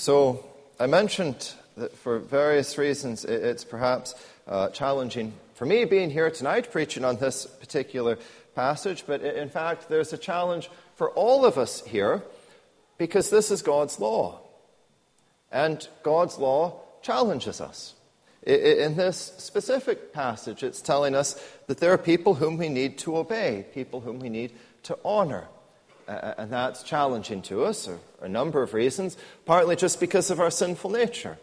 So, I mentioned that for various reasons it's perhaps uh, challenging for me being here tonight preaching on this particular passage, but in fact, there's a challenge for all of us here because this is God's law. And God's law challenges us. In this specific passage, it's telling us that there are people whom we need to obey, people whom we need to honor. And that's challenging to us for a number of reasons, partly just because of our sinful nature.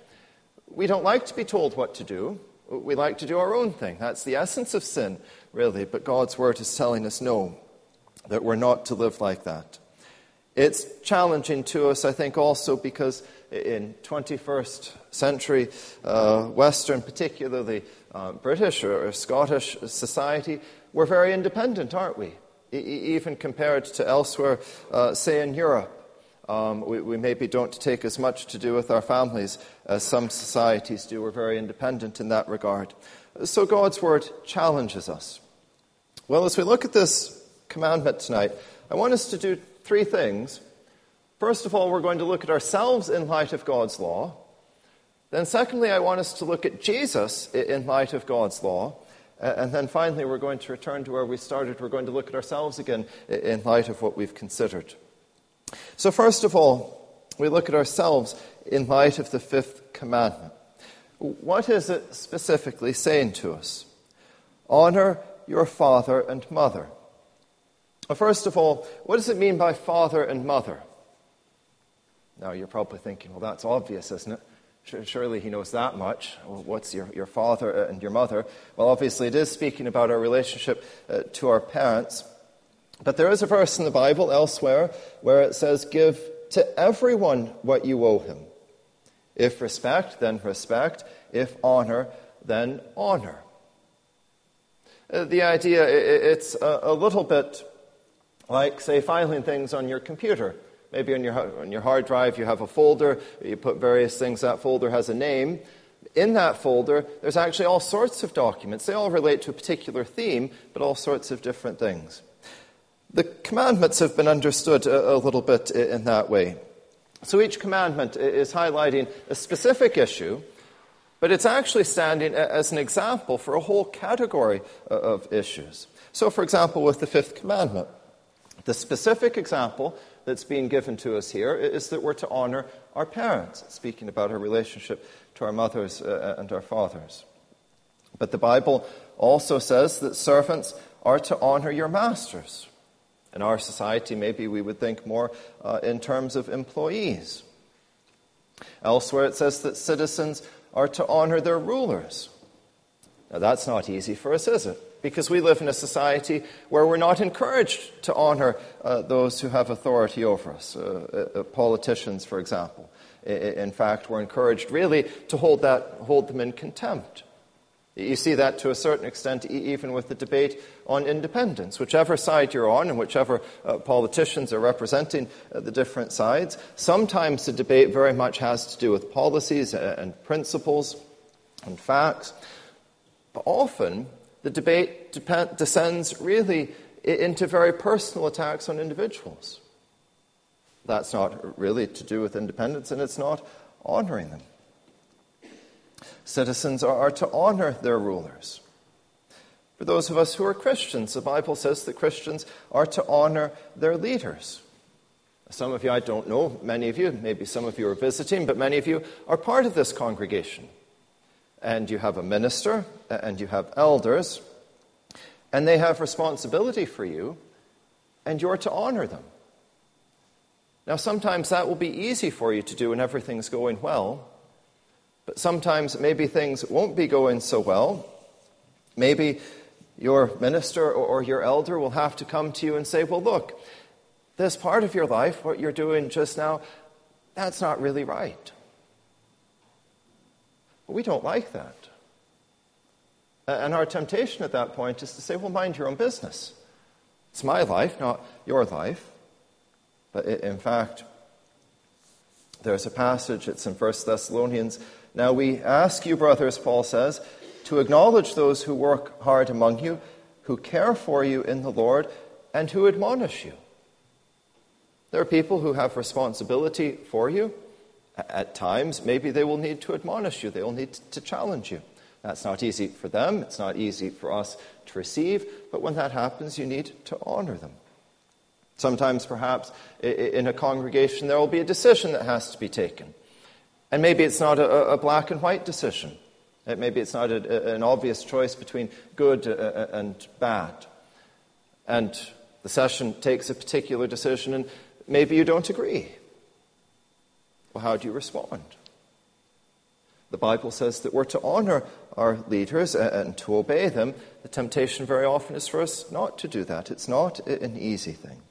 We don't like to be told what to do. We like to do our own thing. That's the essence of sin, really. But God's Word is telling us no, that we're not to live like that. It's challenging to us, I think, also because in 21st century uh, Western, particularly uh, British or, or, Scottish society, we're very independent, aren't we? Even compared to elsewhere, uh, say in Europe. Um, we, we, maybe don't take as much to do with our families as some societies do. We're very independent in that regard. So God's Word challenges us. Well, as we look at this commandment tonight, I want us to do three things. First of all, we're going to look at ourselves in light of God's law. Then, secondly, I want us to look at Jesus in light of God's law. Uh, and then finally, we're going to return to where we started. We're going to look at ourselves again in light of what we've considered. So, first of all, we look at ourselves in light of the fifth commandment. What is it specifically saying to us? Honor your father and mother. First of all, what does it mean by father and mother? Now, you're probably thinking, well, that's obvious, isn't it? Surely he knows that much. What's your, your father and your mother? Well, obviously, it is speaking about our relationship uh, to our parents. But there is a verse in the Bible elsewhere where it says, Give to everyone what you owe him. If respect, then respect. If honor, then honor. Uh, the idea, it's a little bit like, say, filing things on your computer. Maybe on your, on your hard drive you have a folder, you put various things, that folder has a name. In that folder, there's actually all sorts of documents. They all relate to a particular theme, but all sorts of different things. The commandments have been understood a, a little bit in that way. So each commandment is highlighting a specific issue, but it's actually standing as an example for a whole category of issues. So, for example, with the fifth commandment, the specific example that's being given to us here is that we're to honor our parents, speaking about our relationship to our mothers uh, and our fathers. But the Bible also says that servants are to honor your masters. In our society, maybe we would think more uh, in terms of employees. Elsewhere, it says that citizens are to honor their rulers. Now, that's not easy for us, is it? Because we live in a society where we're not encouraged to honor uh, those who have authority over us, uh, uh, politicians, for example. In fact, we're encouraged really to hold, that, hold them in contempt. You see that to a certain extent even with the debate on independence. Whichever side you're on and whichever uh, politicians are representing uh, the different sides, sometimes the debate very much has to do with policies uh, and principles and facts. But often the debate descends really into very personal attacks on individuals. That's not really to do with independence, and it's not honoring them. Citizens are to honor their rulers. For those of us who are Christians, the Bible says that Christians are to honor their leaders. Some of you, I don't know, many of you, maybe some of you are visiting, but many of you are part of this congregation and you have a minister, uh, and you have elders, and they have responsibility for you, and you're to honor them. Now, sometimes that will be easy for you to do when everything's going well, but sometimes maybe things won't be going so well. Maybe your minister or your elder will have to come to you and say, Well, look, this part of your life, what you're doing just now, that's not really right. But we don't like that. And our temptation at that point is to say, well, mind your own business. It's my life, not your life. But in fact, there's a passage, it's in 1 Thessalonians. Now we ask you, brothers, Paul says, to acknowledge those who work hard among you, who care for you in the Lord, and who admonish you. There are people who have responsibility for you, At times, maybe they will need to admonish you, they will need to challenge you. That's not easy for them, it's not easy for us to receive, but when that happens, you need to honor them. Sometimes, perhaps, in a congregation, there will be a decision that has to be taken. And maybe it's not a, black and white decision. Maybe it's not an obvious choice between good uh, uh, and bad. And the session takes a particular decision, and maybe you don't agree. Well, how do you respond? The Bible says that we're to honor our leaders and to obey them. The temptation very often is for us not to do that. It's not an easy thing.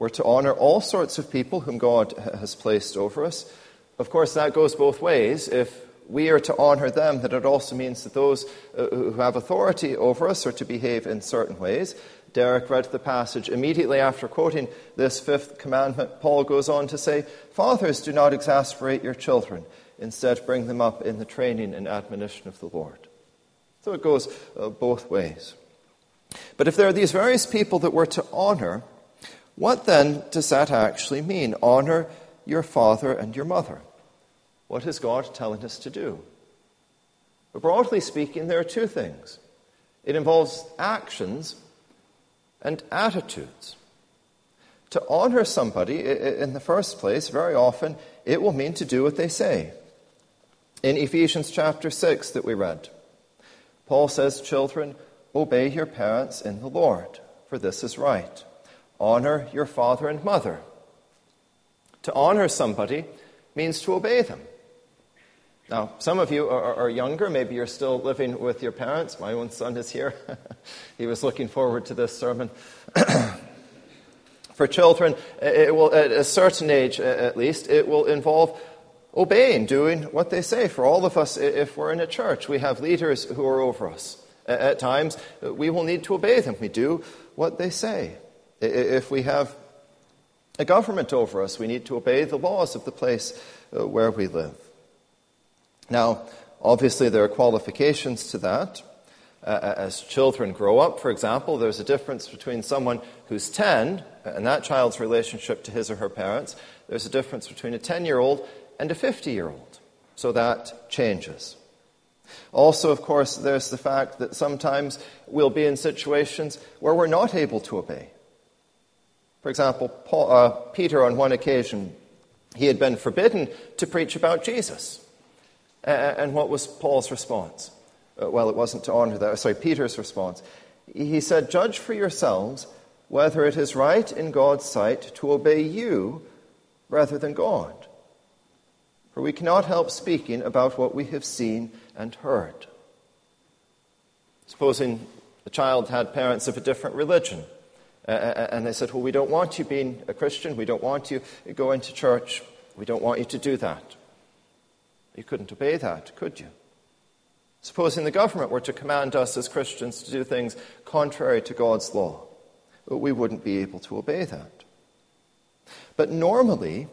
We're to honor all sorts of people whom God has placed over us. Of course, that goes both ways. If we are to honor them, that it also means that those uh, who have authority over us are to behave in certain ways. Derek read the passage immediately after quoting this fifth commandment. Paul goes on to say, Fathers, do not exasperate your children. Instead, bring them up in the training and admonition of the Lord. So it goes uh, both ways. But if there are these various people that we're to honor, what then does that actually mean? Honor your father and your mother. What is God telling us to do? But broadly speaking, there are two things it involves actions and attitudes. To honor somebody, in the first place, very often, it will mean to do what they say. In Ephesians chapter 6 that we read, Paul says, Children, obey your parents in the Lord, for this is right. Honor your father and mother. To honor somebody means to obey them. Now, some of you are, are, younger. Maybe you're still living with your parents. My own son is here. he was looking forward to this sermon. For children, it will, at a certain age at least, it will involve obeying, doing what they say. For all of us, if we're in a church, we have leaders who are over us. At times, we will need to obey them. We do what they say. If we have a government over us, we need to obey the laws of the place uh, where we live. Now, obviously, there are qualifications to that. Uh, as children grow up, for example, there's a difference between someone who's 10 and that child's relationship to his or her parents. There's a difference between a 10 year old and a 50 year old. So that changes. Also, of course, there's the fact that sometimes we'll be in situations where we're not able to obey. For example, Paul, uh, Peter, on one occasion, he had been forbidden to preach about Jesus. And what was Paul's response? Uh, well, it wasn't to honor that. Sorry, Peter's response. He said, Judge for yourselves whether it is right in God's sight to obey you rather than God. For we cannot help speaking about what we have seen and heard. Supposing the child had parents of a different religion, uh, uh, and they said, Well, we don't want you being a Christian. We don't want you going to church. We don't want you to do that. You couldn't obey that, could you? Supposing the government were to command us as Christians to do things contrary to God's law, we wouldn't be able to obey that. But normally,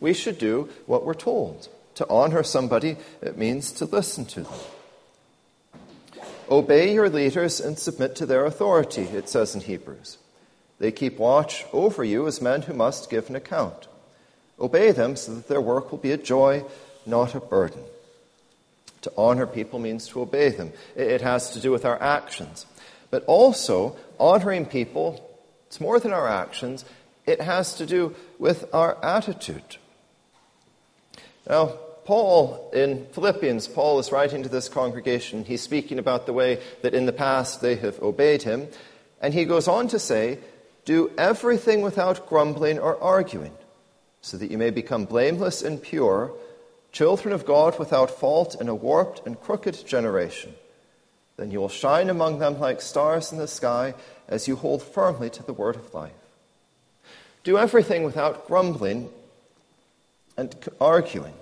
we should do what we're told. To honor somebody, it means to listen to them. Obey your leaders and submit to their authority, it says in Hebrews. They keep watch over you as men who must give an account. Obey them so that their work will be a joy, not a burden. To honor people means to obey them. It has to do with our actions. But also, honoring people, it's more than our actions, it has to do with our attitude. Now, Paul, in Philippians, Paul is writing to this congregation. He's speaking about the way that in the past they have obeyed him. And he goes on to say do everything without grumbling or arguing, so that you may become blameless and pure, children of God without fault in a warped and crooked generation. Then you will shine among them like stars in the sky as you hold firmly to the word of life. Do everything without grumbling and arguing.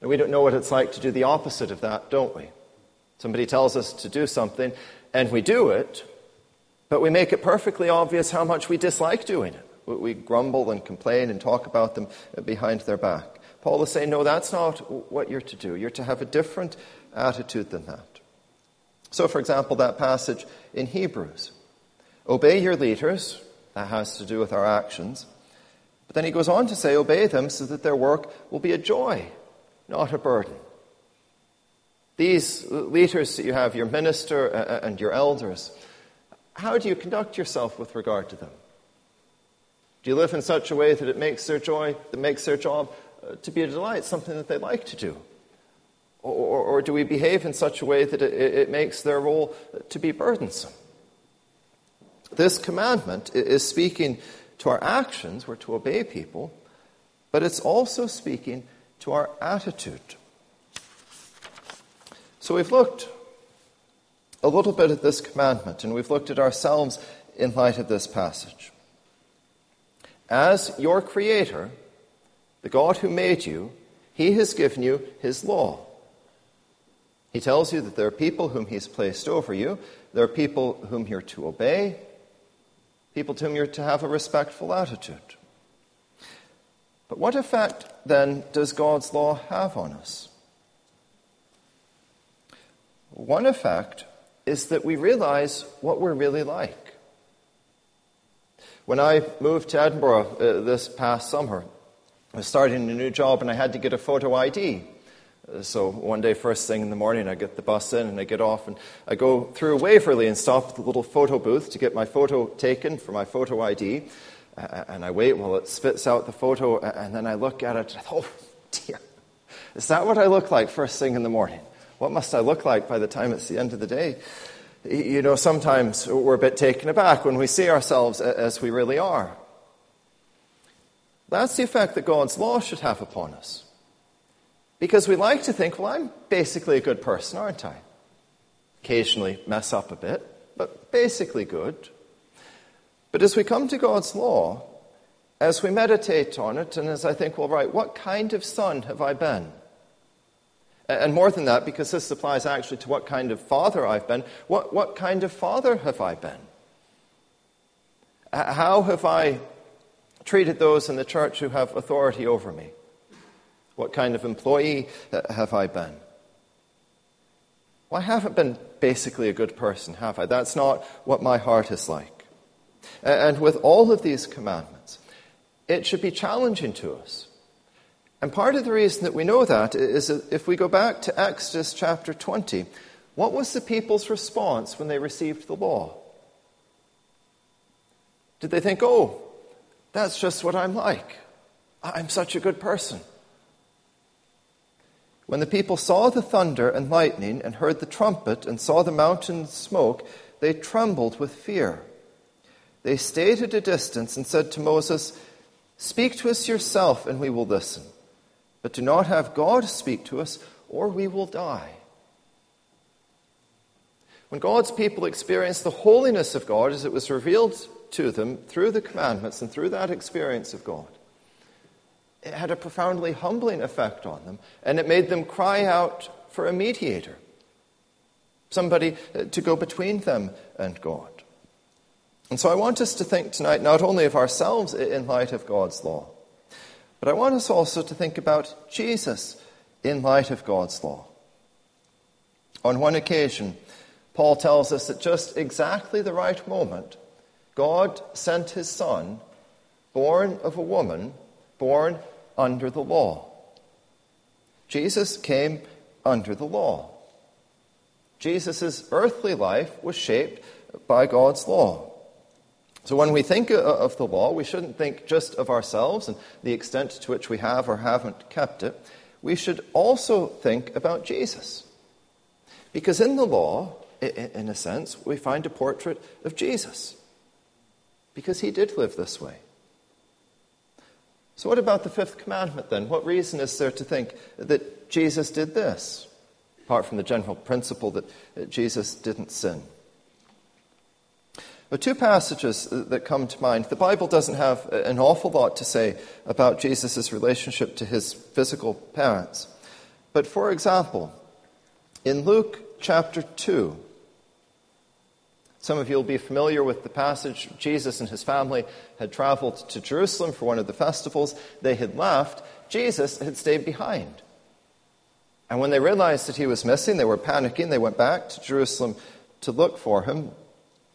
We don't know what it's like to do the opposite of that, don't we? Somebody tells us to do something, and we do it, but we make it perfectly obvious how much we dislike doing it. We grumble and complain and talk about them behind their back. Paul is saying, no, that's not what you're to do. You're to have a different attitude than that. So, for example, that passage in Hebrews obey your leaders, that has to do with our actions, But then he goes on to say, Obey them so that their work will be a joy, not a burden. These leaders that you have, your minister and your elders, how do you conduct yourself with regard to them? Do you live in such a way that it makes their joy, that makes their job uh, to be a delight, something that they like to do? Or, or, do we behave in such a way that it, it makes their role to be burdensome? This commandment is speaking to our actions, we're to obey people, but it's also speaking to our attitude. So we've looked a little bit at this commandment, and we've looked at ourselves in light of this passage. As your Creator, the God who made you, He has given you His law. He tells you that there are people whom He's placed over you, there are people whom you're to obey, people to whom you're to have a respectful attitude. But what effect, then, does God's law have on us? One effect is that we realize what we're really like. When I moved to Edinburgh uh, this past summer, I was starting a new job and I had to get a photo ID. So one day, first thing in the morning, I get the bus in and I get off and I go through Waverley and stop at the little photo booth to get my photo taken for my photo ID. And I wait while it spits out the photo and then I look at it oh dear, is that what I look like first thing in the morning? What must I look like by the time it's the end of the day? You know, sometimes we're a bit taken aback when we see ourselves as we really are. That's the effect that God's law should have upon us. Because we like to think, well, I'm basically a good person, aren't I? Occasionally mess up a bit, but basically good. But as we come to God's law, as we meditate on it, and as I think, well, right, what kind of son have I been? And more than that, because this applies actually to what kind of father I've been, what, what kind of father have I been? How have I treated those in the church who have authority over me? What kind of employee uh, have I been? Well, I haven't been basically a good person, have I? That's not what my heart is like. And with all of these commandments, it should be challenging to us. And part of the reason that we know that is that if we go back to Exodus chapter 20, what was the people's response when they received the law? Did they think, oh, that's just what I'm like? I'm such a good person. When the people saw the thunder and lightning and heard the trumpet and saw the mountain smoke, they trembled with fear. They stayed at a distance and said to Moses, Speak to us yourself, and we will listen but do not have God speak to us, or we will die. When God's people experienced the holiness of God as it was revealed to them through the commandments and through that experience of God, it had a profoundly humbling effect on them, and it made them cry out for a mediator, somebody uh, to go between them and God. And so I want us to think tonight not only of ourselves in light of God's law, but I want us also to think about Jesus in light of God's law. On one occasion, Paul tells us that just exactly the right moment, God sent his son, born of a woman, born under the law. Jesus came under the law. Jesus' earthly life was shaped by God's law. So when we think of the law, we shouldn't think just of ourselves and the extent to which we have or haven't kept it. We should also think about Jesus. Because in the law, in a sense, we find a portrait of Jesus. Because he did live this way. So, what about the fifth commandment then? What reason is there to think that Jesus did this, apart from the general principle that Jesus didn't sin? But two passages uh, that come to mind. The Bible doesn't have uh, an awful lot to say about Jesus' relationship to his physical parents. But for example, in Luke chapter 2, some of you will be familiar with the passage. Jesus and his family had traveled to Jerusalem for one of the festivals. They had left. Jesus had stayed behind. And when they realized that he was missing, they were panicking. They went back to Jerusalem to look for him.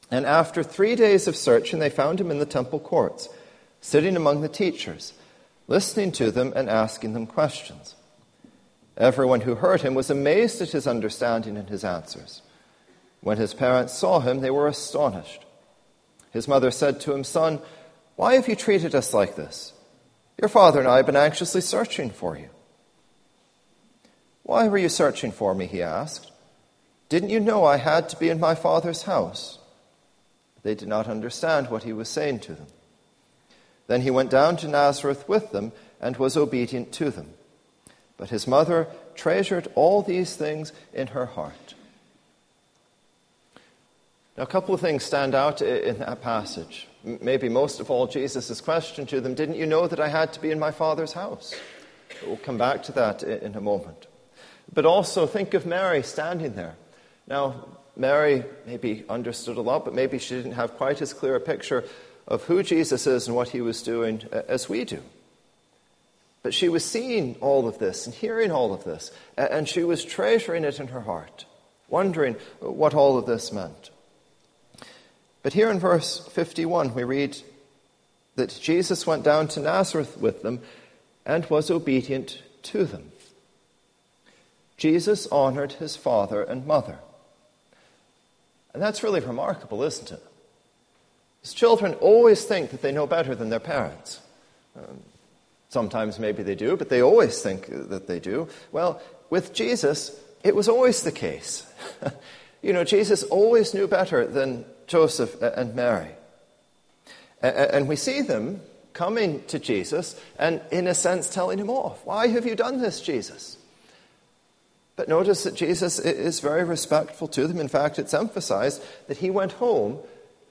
And after three days of searching, they found him in the temple courts, sitting among the teachers, listening to them and asking them questions. Everyone who heard him was amazed at his understanding and his answers. When his parents saw him, they were astonished. His mother said to him, Son, why have you treated us like this? Your father and I have been anxiously searching for you. Why were you searching for me? he asked. Didn't you know I had to be in my father's house? They did not understand what he was saying to them. Then he went down to Nazareth with them and was obedient to them. But his mother treasured all these things in her heart. Now, a couple of things stand out in that passage. Maybe most of all, Jesus' question to them Didn't you know that I had to be in my Father's house? We'll come back to that in a moment. But also, think of Mary standing there. Now, Mary maybe understood a lot, but maybe she didn't have quite as clear a picture of who Jesus is and what he was doing as we do. But she was seeing all of this and hearing all of this, and she was treasuring it in her heart, wondering what all of this meant. But here in verse 51, we read that Jesus went down to Nazareth with them and was obedient to them. Jesus honored his father and mother. And that's really remarkable, isn't it? Children always think that they know better than their parents. Um, sometimes maybe they do, but they always think that they do. Well, with Jesus, it was always the case. you know, Jesus always knew better than Joseph and Mary. And we see them coming to Jesus and, in a sense, telling him off. Why have you done this, Jesus? But notice that Jesus is very respectful to them. In fact, it's emphasized that he went home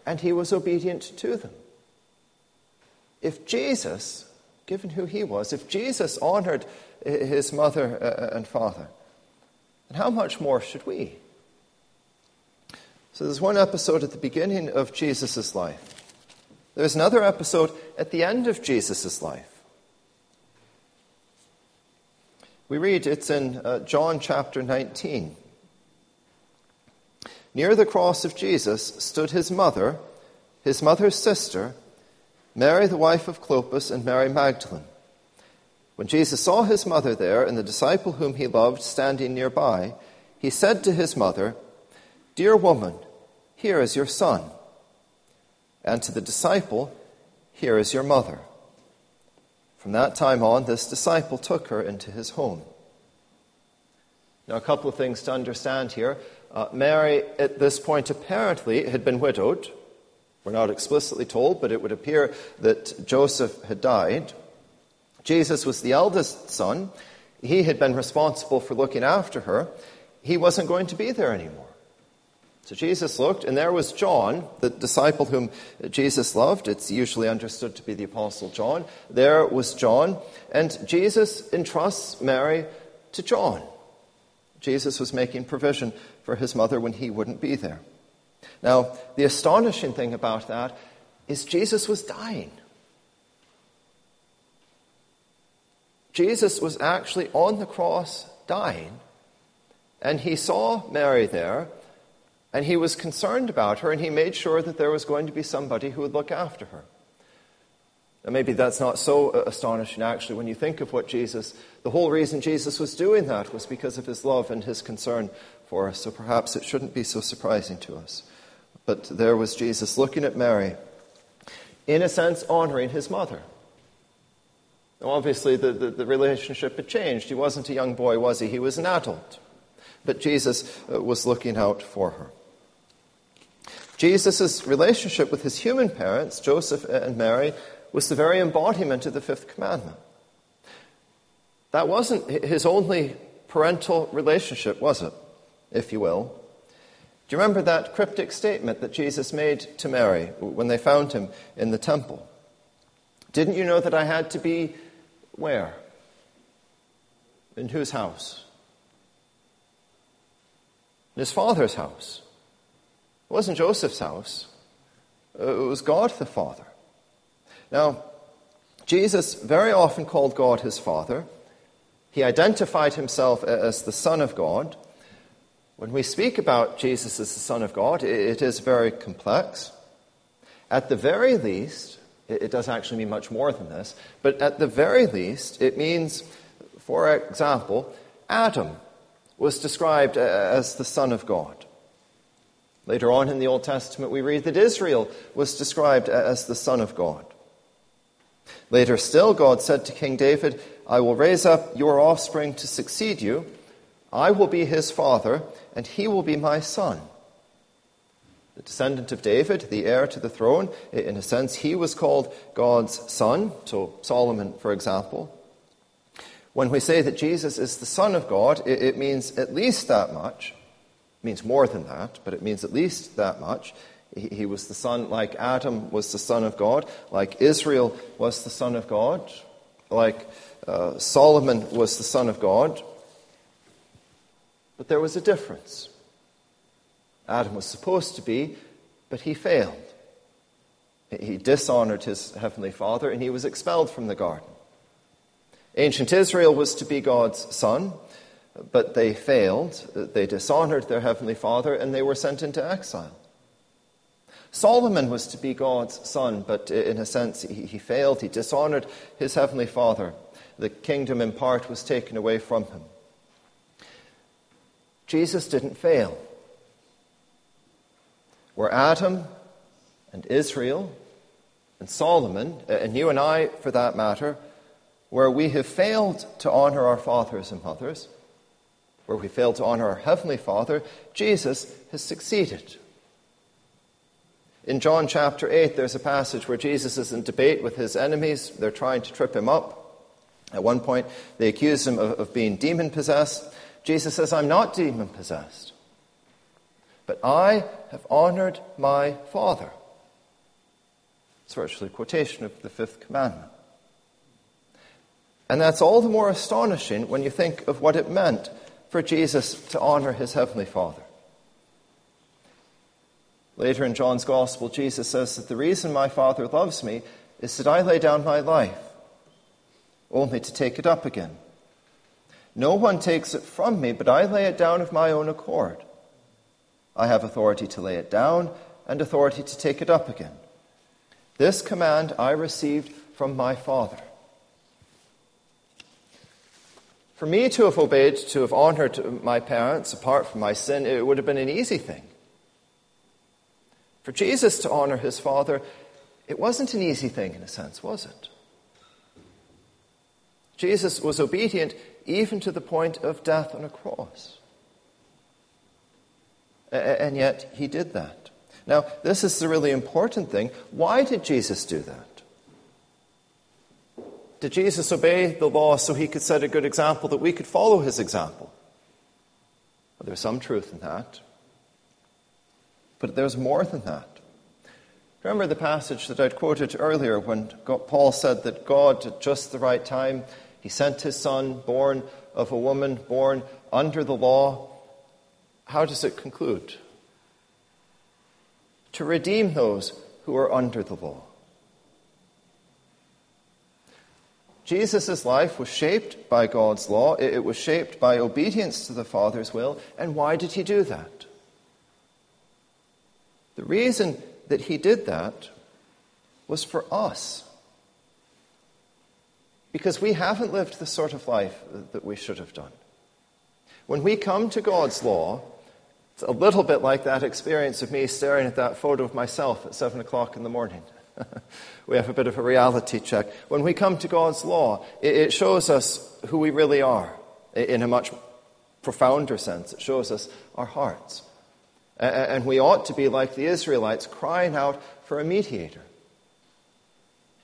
and he was obedient to them. If Jesus, given who he was, if Jesus honored his mother uh, and father, then how much more should we? So there's one episode at the beginning of Jesus' life. There's another episode at the end of Jesus' life. We read it's in uh, John chapter 19. Near the cross of Jesus stood his mother, his mother's sister, Mary, the wife of Clopas, and Mary Magdalene. When Jesus saw his mother there and the disciple whom he loved standing nearby, he said to his mother, Dear woman, here is your son. And to the disciple, Here is your mother. From that time on, this disciple took her into his home. Now, a couple of things to understand here. Uh, Mary, at this point, apparently had been widowed. We're not explicitly told, but it would appear that Joseph had died. Jesus was the eldest son. He had been responsible for looking after her. He wasn't going to be there anymore. So Jesus looked, and there was John, the disciple whom Jesus loved. It's usually understood to be the Apostle John. There was John, and Jesus entrusts Mary to John. Jesus was making provision for his mother when he wouldn't be there. Now, the astonishing thing about that is Jesus was dying. Jesus was actually on the cross dying, and he saw Mary there and he was concerned about her, and he made sure that there was going to be somebody who would look after her. Now, maybe that's not so uh, astonishing, actually, when you think of what Jesus, the whole reason Jesus was doing that was because of his love and his concern for us. So perhaps it shouldn't be so surprising to us. But there was Jesus looking at Mary, in a sense, honoring his mother. Now, obviously, the, the, the relationship had changed. He wasn't a young boy, was he? He was an adult. But Jesus uh, was looking out for her. Jesus' relationship with his human parents, Joseph and Mary, was the very embodiment of the fifth commandment. That wasn't his only parental relationship, was it? If you will. Do you remember that cryptic statement that Jesus made to Mary when they found him in the temple? Didn't you know that I had to be where? In whose house? In his father's house. It wasn't Joseph's house, uh, it was God the Father. Now, Jesus very often called God his Father. He identified himself as the Son of God. When we speak about Jesus as the Son of God, it is very complex. At the very least, It, it does actually mean much more than this. But at the very least, it means, for example, Adam was described as the Son of God. Later on in the Old Testament, we read that Israel was described as the Son of God. Later still, God said to King David, I will raise up your offspring to succeed you. I will be his father, and he will be my son. The descendant of David, the heir to the throne, in a sense, he was called God's son. So, Solomon, for example. When we say that Jesus is the Son of God, it means at least that much. Means more than that, but it means at least that much. He was the son, like Adam was the son of God, like Israel was the son of God, like uh, Solomon was the son of God. But there was a difference. Adam was supposed to be, but he failed. He dishonored his heavenly father and he was expelled from the garden. Ancient Israel was to be God's son, but they failed. They dishonored their heavenly father and they were sent into exile. Solomon was to be God's son, but in a sense he, failed. He dishonored his heavenly father. The kingdom in part was taken away from him. Jesus didn't fail. Where Adam and Israel and Solomon, uh, and you and I for that matter, where we have failed to honor our fathers and mothers, where we failed to honor our Heavenly Father, Jesus has succeeded. In John chapter 8, there's a passage where Jesus is in debate with his enemies. They're trying to trip him up. At one point, they accuse him of, of being demon possessed. Jesus says, I'm not demon possessed, but I have honored my Father. It's virtually a quotation of the fifth commandment. And that's all the more astonishing when you think of what it meant for Jesus to honor his heavenly Father. Later in John's Gospel, Jesus says that the reason my Father loves me is that I lay down my life, only to take it up again. No one takes it from me, but I lay it down of my own accord. I have authority to lay it down and authority to take it up again. This command I received from my Father. For me to have obeyed, to have honored my parents apart from my sin, it would have been an easy thing. For Jesus to honor his Father, it wasn't an easy thing in a sense, was it? Jesus was obedient even to the point of death on a cross. And yet he did that. Now, this is the really important thing. Why did Jesus do that? Did Jesus obey the law so he could set a good example that we could follow his example? Well, there's some truth in that. But there's more than that. Remember the passage that I'd quoted earlier when Paul said that God, at just the right time, he sent his son, born of a woman, born under the law. How does it conclude? To redeem those who are under the law. Jesus' life was shaped by God's law, it was shaped by obedience to the Father's will. And why did he do that? The reason that he did that was for us. Because we haven't lived the sort of life that we should have done. When we come to God's law, it's a little bit like that experience of me staring at that photo of myself at 7 o'clock in the morning. we have a bit of a reality check. When we come to God's law, it shows us who we really are in a much profounder sense. It shows us our hearts. And we ought to be like the Israelites, crying out for a mediator.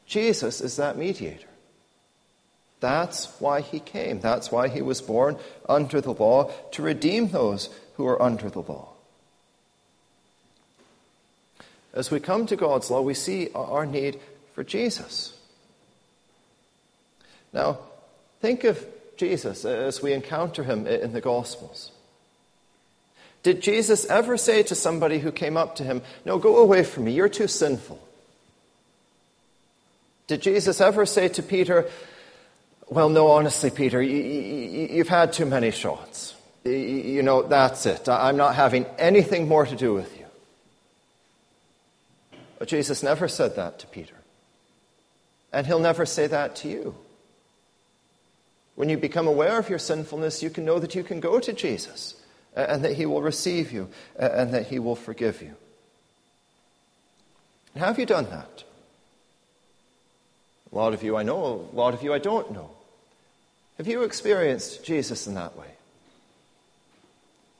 Jesus is that mediator. That's why he came. That's why he was born under the law, to redeem those who are under the law. As we come to God's law, we see our need for Jesus. Now, think of Jesus as we encounter him in the Gospels. Did Jesus ever say to somebody who came up to him, No, go away from me, you're too sinful? Did Jesus ever say to Peter, Well, no, honestly, Peter, you, have had too many shots. You know, that's it. I'm not having anything more to do with you. But Jesus never said that to Peter. And He'll never say that to you. When you become aware of your sinfulness, you can know that you can go to Jesus and that He will receive you and that He will forgive you. Have you done that? A lot of you I know, a lot of you I don't know. Have you experienced Jesus in that way?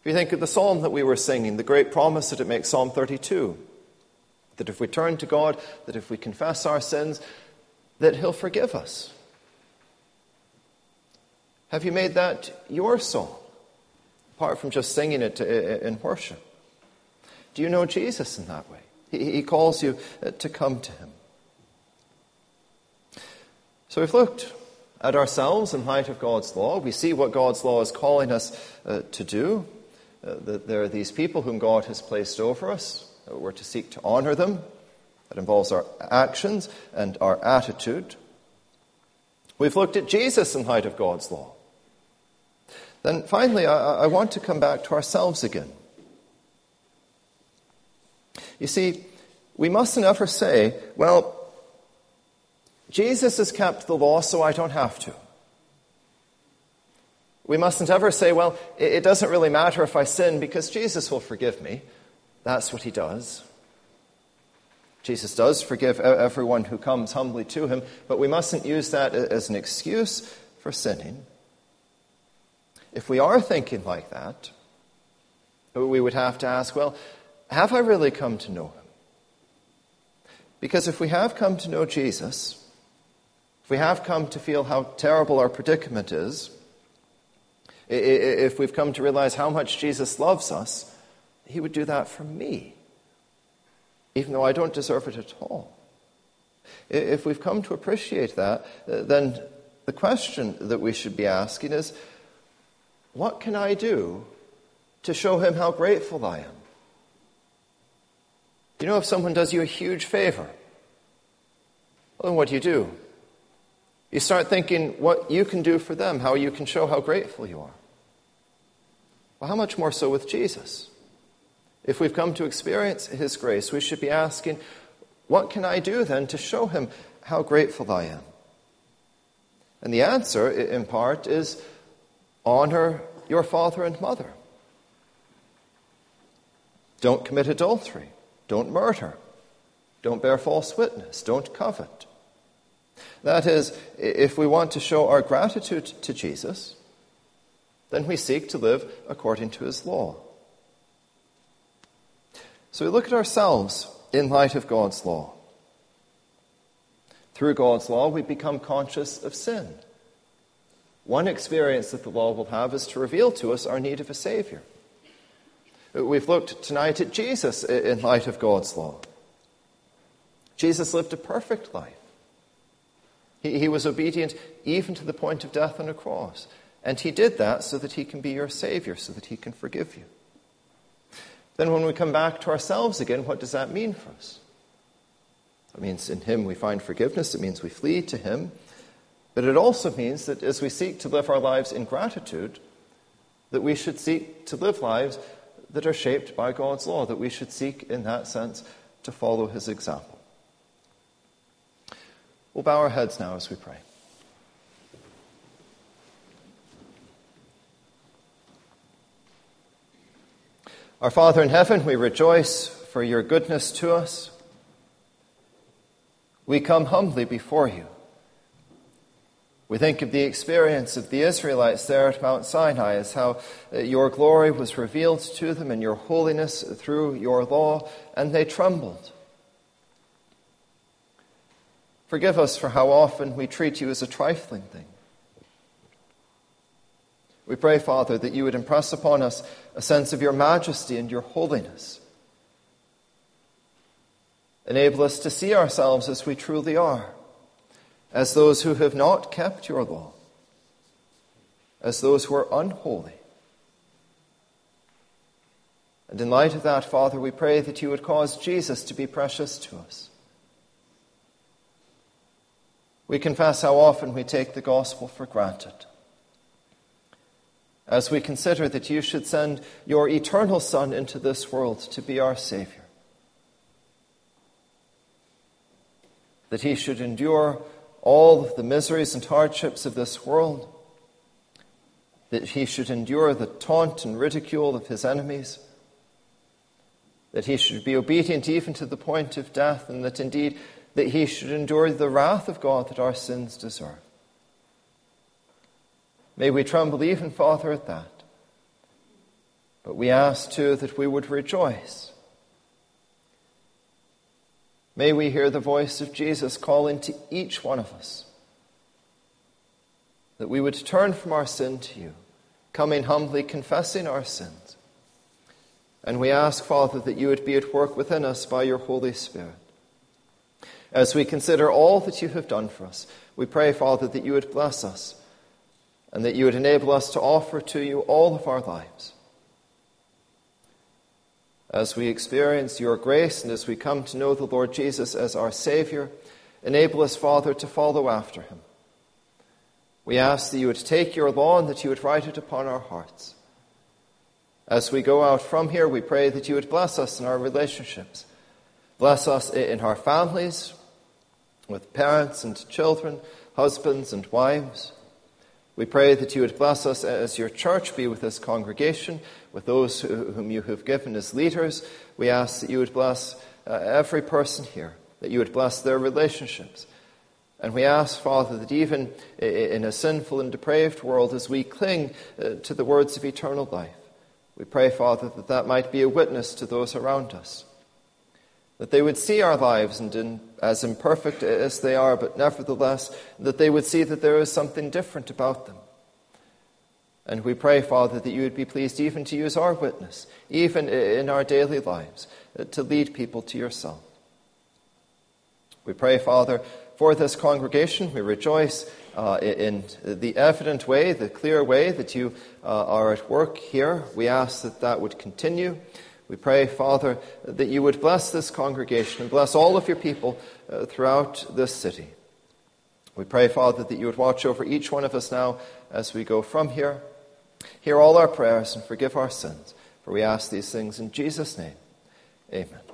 If you think of the psalm that we were singing, the great promise that it makes, Psalm 32, that if we turn to God, that if we confess our sins, that He'll forgive us. Have you made that your song, apart from just singing it in worship? Do you know Jesus in that way? He calls you to come to Him. So we've looked at ourselves in light of God's law. We see what God's law is calling us uh, to do. Uh, that there are these people whom God has placed over us. We're to seek to honor them. That involves our actions and our attitude. We've looked at Jesus in light of God's law. Then finally, I, I want to come back to ourselves again. You see, we mustn't ever say, well, Jesus has kept the law, so I don't have to. We mustn't ever say, well, it doesn't really matter if I sin because Jesus will forgive me. That's what he does. Jesus does forgive everyone who comes humbly to him, but we mustn't use that as an excuse for sinning. If we are thinking like that, we would have to ask, well, have I really come to know him? Because if we have come to know Jesus, if we have come to feel how terrible our predicament is, if we've come to realize how much Jesus loves us, he would do that for me, even though I don't deserve it at all. If we've come to appreciate that, uh, then the question that we should be asking is what can I do to show him how grateful I am? You know, if someone does you a huge favor, well, then what do you do? You start thinking what you can do for them, how you can show how grateful you are. Well, how much more so with Jesus? If we've come to experience His grace, we should be asking, what can I do then to show Him how grateful I am? And the answer, in part, is honor your father and mother. Don't commit adultery. Don't murder. Don't bear false witness. Don't covet. That is, if we want to show our gratitude to Jesus, then we seek to live according to his law. So we look at ourselves in light of God's law. Through God's law, we become conscious of sin. One experience that the law will have is to reveal to us our need of a Savior. We've looked tonight at Jesus in light of God's law. Jesus lived a perfect life. He, he was obedient even to the point of death on a cross. And he did that so that he can be your Savior, so that he can forgive you. Then, when we come back to ourselves again, what does that mean for us? It means in him we find forgiveness, it means we flee to him. But it also means that as we seek to live our lives in gratitude, that we should seek to live lives that are shaped by God's law, that we should seek, in that sense, to follow his example. We'll bow our heads now as we pray. Our Father in heaven, we rejoice for your goodness to us. We come humbly before you. We think of the experience of the Israelites there at Mount Sinai as how uh, your glory was revealed to them and your holiness through your law, and they trembled. Forgive us for how often we treat you as a trifling thing. We pray, Father, that you would impress upon us a sense of your majesty and your holiness. Enable us to see ourselves as we truly are, as those who have not kept your law, as those who are unholy. And in light of that, Father, we pray that you would cause Jesus to be precious to us. We confess how often we take the gospel for granted. As we consider that you should send your eternal Son into this world to be our Savior, that he should endure all of the miseries and hardships of this world, that he should endure the taunt and ridicule of his enemies, that he should be obedient even to the point of death, and that indeed that he should endure the wrath of God that our sins deserve. May we tremble even, Father, at that. But we ask too that we would rejoice. May we hear the voice of Jesus calling to each one of us that we would turn from our sin to you, coming humbly, confessing our sins. And we ask, Father, that you would be at work within us by your Holy Spirit. As we consider all that you have done for us, we pray, Father, that you would bless us and that you would enable us to offer to you all of our lives as we experience your grace and as we come to know the Lord Jesus as our Savior, enable us, Father, to follow after him. We ask that you would take your law and that you would write it upon our hearts. As we go out from here, we pray that you would bless us in our relationships. Bless us in our families, with parents and children, husbands and wives. We pray that you would bless us as your church, be with this congregation, with those whom you have given as leaders. We ask that you would bless uh, every person here, that you would bless their relationships. And we ask, Father, that even in a sinful and depraved world, as we cling uh, to the words of eternal life, we pray, Father, that that might be a witness to those around us. That they would see our lives and in, as imperfect as they are, but nevertheless, that they would see that there is something different about them. And we pray, Father, that you would be pleased even to use our witness, even in our daily lives, uh, to lead people to yourself. We pray, Father, for this congregation. We rejoice uh, in the evident way, the clear way that you uh, are at work here. We ask that that would continue. We pray, Father, that you would bless this congregation and bless all of your people uh, throughout this city. We pray, Father, that you would watch over each one of us now as we go from here. Hear all our prayers and forgive our sins, for we ask these things in Jesus' name. Amen.